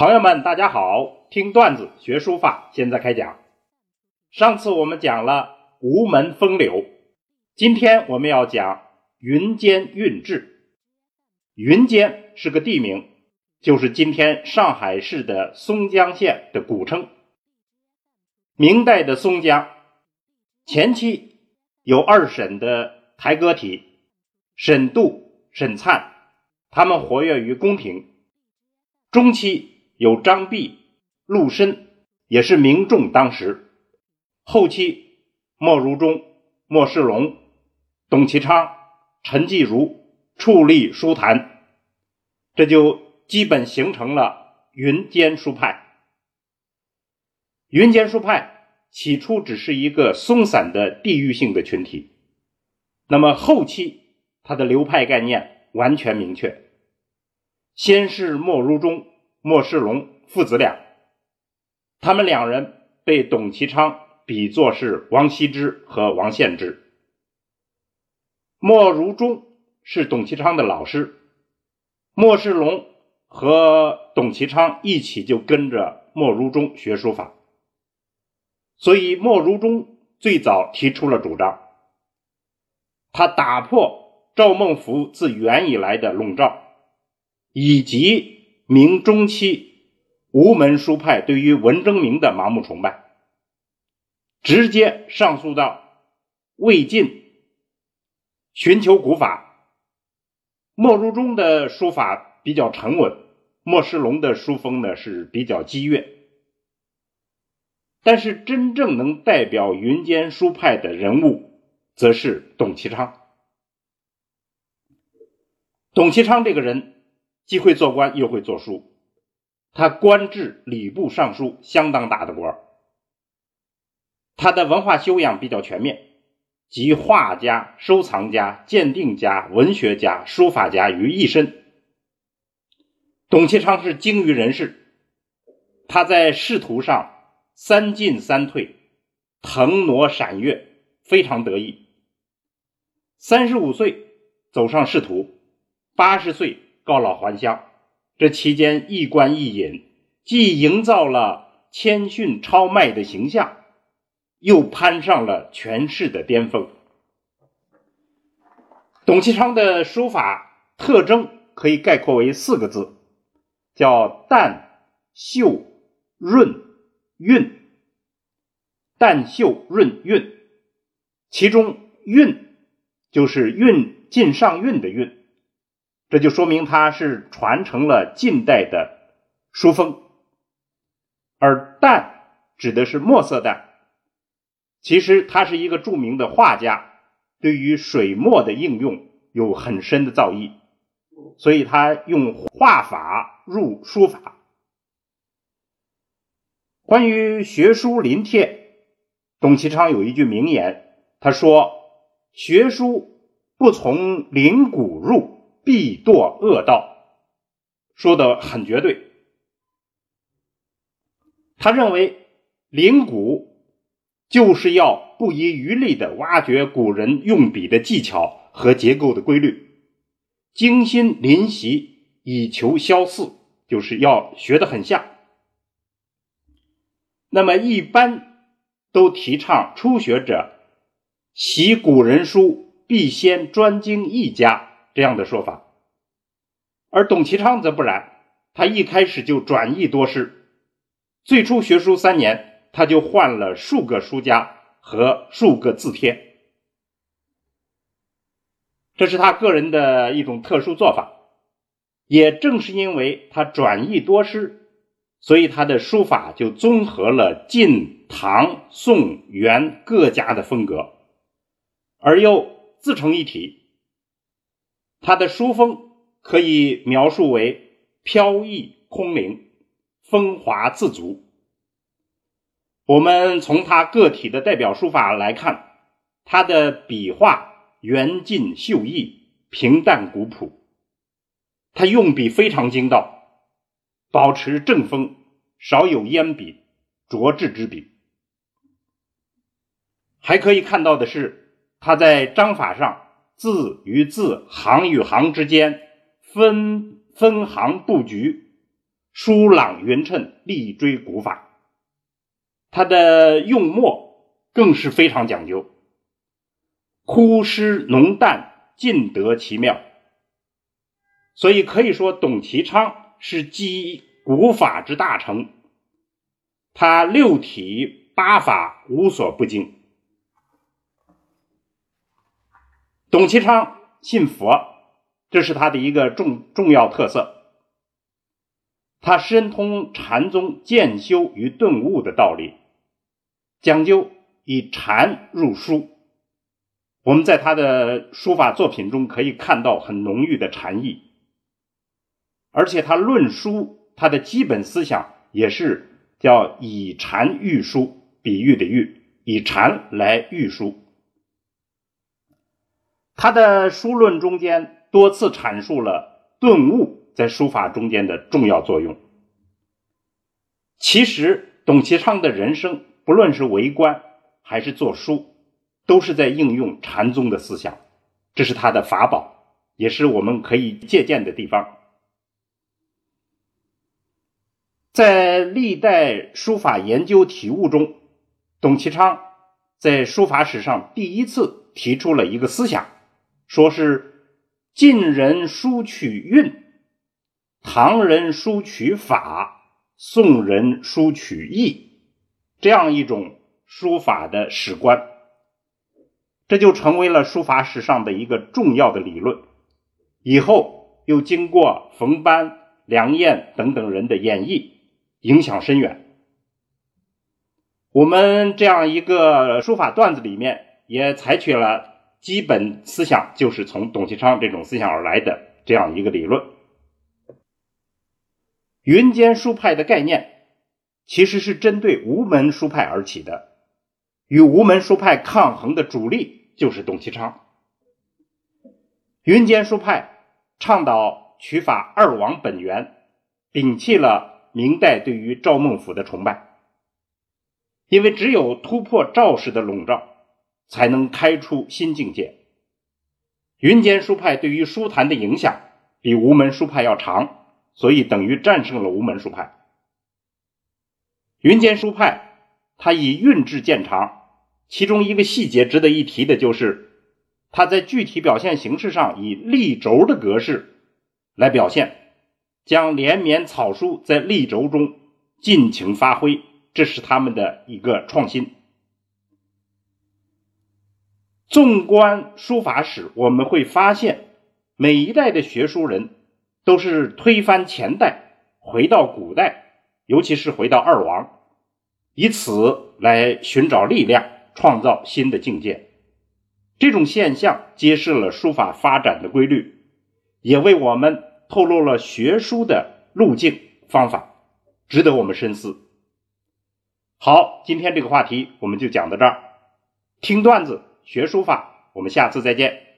朋友们，大家好！听段子学书法，现在开讲。上次我们讲了吴门风流，今天我们要讲云间韵致。云间是个地名，就是今天上海市的松江县的古称。明代的松江前期有二沈的台歌体沈度、沈灿，他们活跃于宫廷。中期。有张弼、陆深，也是名重当时。后期莫如忠、莫世龙、董其昌、陈继儒矗立书坛，这就基本形成了云间书派。云间书派起初只是一个松散的地域性的群体，那么后期它的流派概念完全明确。先是莫如忠。莫世龙父子俩，他们两人被董其昌比作是王羲之和王献之。莫如忠是董其昌的老师，莫世龙和董其昌一起就跟着莫如忠学书法，所以莫如忠最早提出了主张，他打破赵孟頫自元以来的笼罩，以及。明中期，吴门书派对于文征明的盲目崇拜，直接上溯到魏晋，寻求古法。莫如忠的书法比较沉稳，莫世龙的书风呢是比较激越。但是真正能代表云间书派的人物，则是董其昌。董其昌这个人。既会做官又会做书，他官至礼部尚书，相当大的官他的文化修养比较全面，集画家、收藏家、鉴定家、文学家、书法家于一身。董其昌是精于人事，他在仕途上三进三退，腾挪闪跃，非常得意。三十五岁走上仕途，八十岁。告老还乡，这期间一官一隐，既营造了谦逊超迈的形象，又攀上了权势的巅峰。董其昌的书法特征可以概括为四个字，叫淡秀润韵。淡秀润韵，其中韵就是韵进上韵的韵。这就说明他是传承了近代的书风，而淡指的是墨色淡。其实他是一个著名的画家，对于水墨的应用有很深的造诣，所以他用画法入书法。关于学书临帖，董其昌有一句名言，他说：“学书不从灵骨入。”必堕恶道，说的很绝对。他认为临古就是要不遗余力的挖掘古人用笔的技巧和结构的规律，精心临习以求相似，就是要学得很像。那么一般都提倡初学者习古人书，必先专精一家。这样的说法，而董其昌则不然，他一开始就转译多师，最初学书三年，他就换了数个书家和数个字帖，这是他个人的一种特殊做法。也正是因为他转译多师，所以他的书法就综合了晋、唐、宋、元各家的风格，而又自成一体。他的书风可以描述为飘逸空灵、风华自足。我们从他个体的代表书法来看，他的笔画圆劲秀逸、平淡古朴，他用笔非常精到，保持正风，少有烟笔、拙质之笔。还可以看到的是，他在章法上。字与字、行与行之间分分行布局，疏朗匀称，力追古法。他的用墨更是非常讲究，枯湿浓淡尽得其妙。所以可以说，董其昌是集古法之大成，他六体八法无所不精。董其昌信佛，这是他的一个重重要特色。他深通禅宗渐修与顿悟的道理，讲究以禅入书。我们在他的书法作品中可以看到很浓郁的禅意，而且他论书，他的基本思想也是叫以禅喻书，比喻的喻，以禅来喻书。他的书论中间多次阐述了顿悟。在书法中间的重要作用。其实，董其昌的人生，不论是为官还是做书，都是在应用禅宗的思想，这是他的法宝，也是我们可以借鉴的地方。在历代书法研究体悟中，董其昌在书法史上第一次提出了一个思想，说是晋人书取韵。唐人书取法，宋人书取义，这样一种书法的史观，这就成为了书法史上的一个重要的理论。以后又经过冯班、梁燕等等人的演绎，影响深远。我们这样一个书法段子里面，也采取了基本思想，就是从董其昌这种思想而来的这样一个理论。云间书派的概念其实是针对无门书派而起的，与无门书派抗衡的主力就是董其昌。云间书派倡导取法二王本源，摒弃了明代对于赵孟俯的崇拜，因为只有突破赵氏的笼罩，才能开出新境界。云间书派对于书坛的影响比无门书派要长。所以等于战胜了无门书派。云间书派，它以韵制见长，其中一个细节值得一提的就是，它在具体表现形式上以立轴的格式来表现，将连绵草书在立轴中尽情发挥，这是他们的一个创新。纵观书法史，我们会发现每一代的学书人。都是推翻前代，回到古代，尤其是回到二王，以此来寻找力量，创造新的境界。这种现象揭示了书法发展的规律，也为我们透露了学书的路径方法，值得我们深思。好，今天这个话题我们就讲到这儿。听段子学书法，我们下次再见。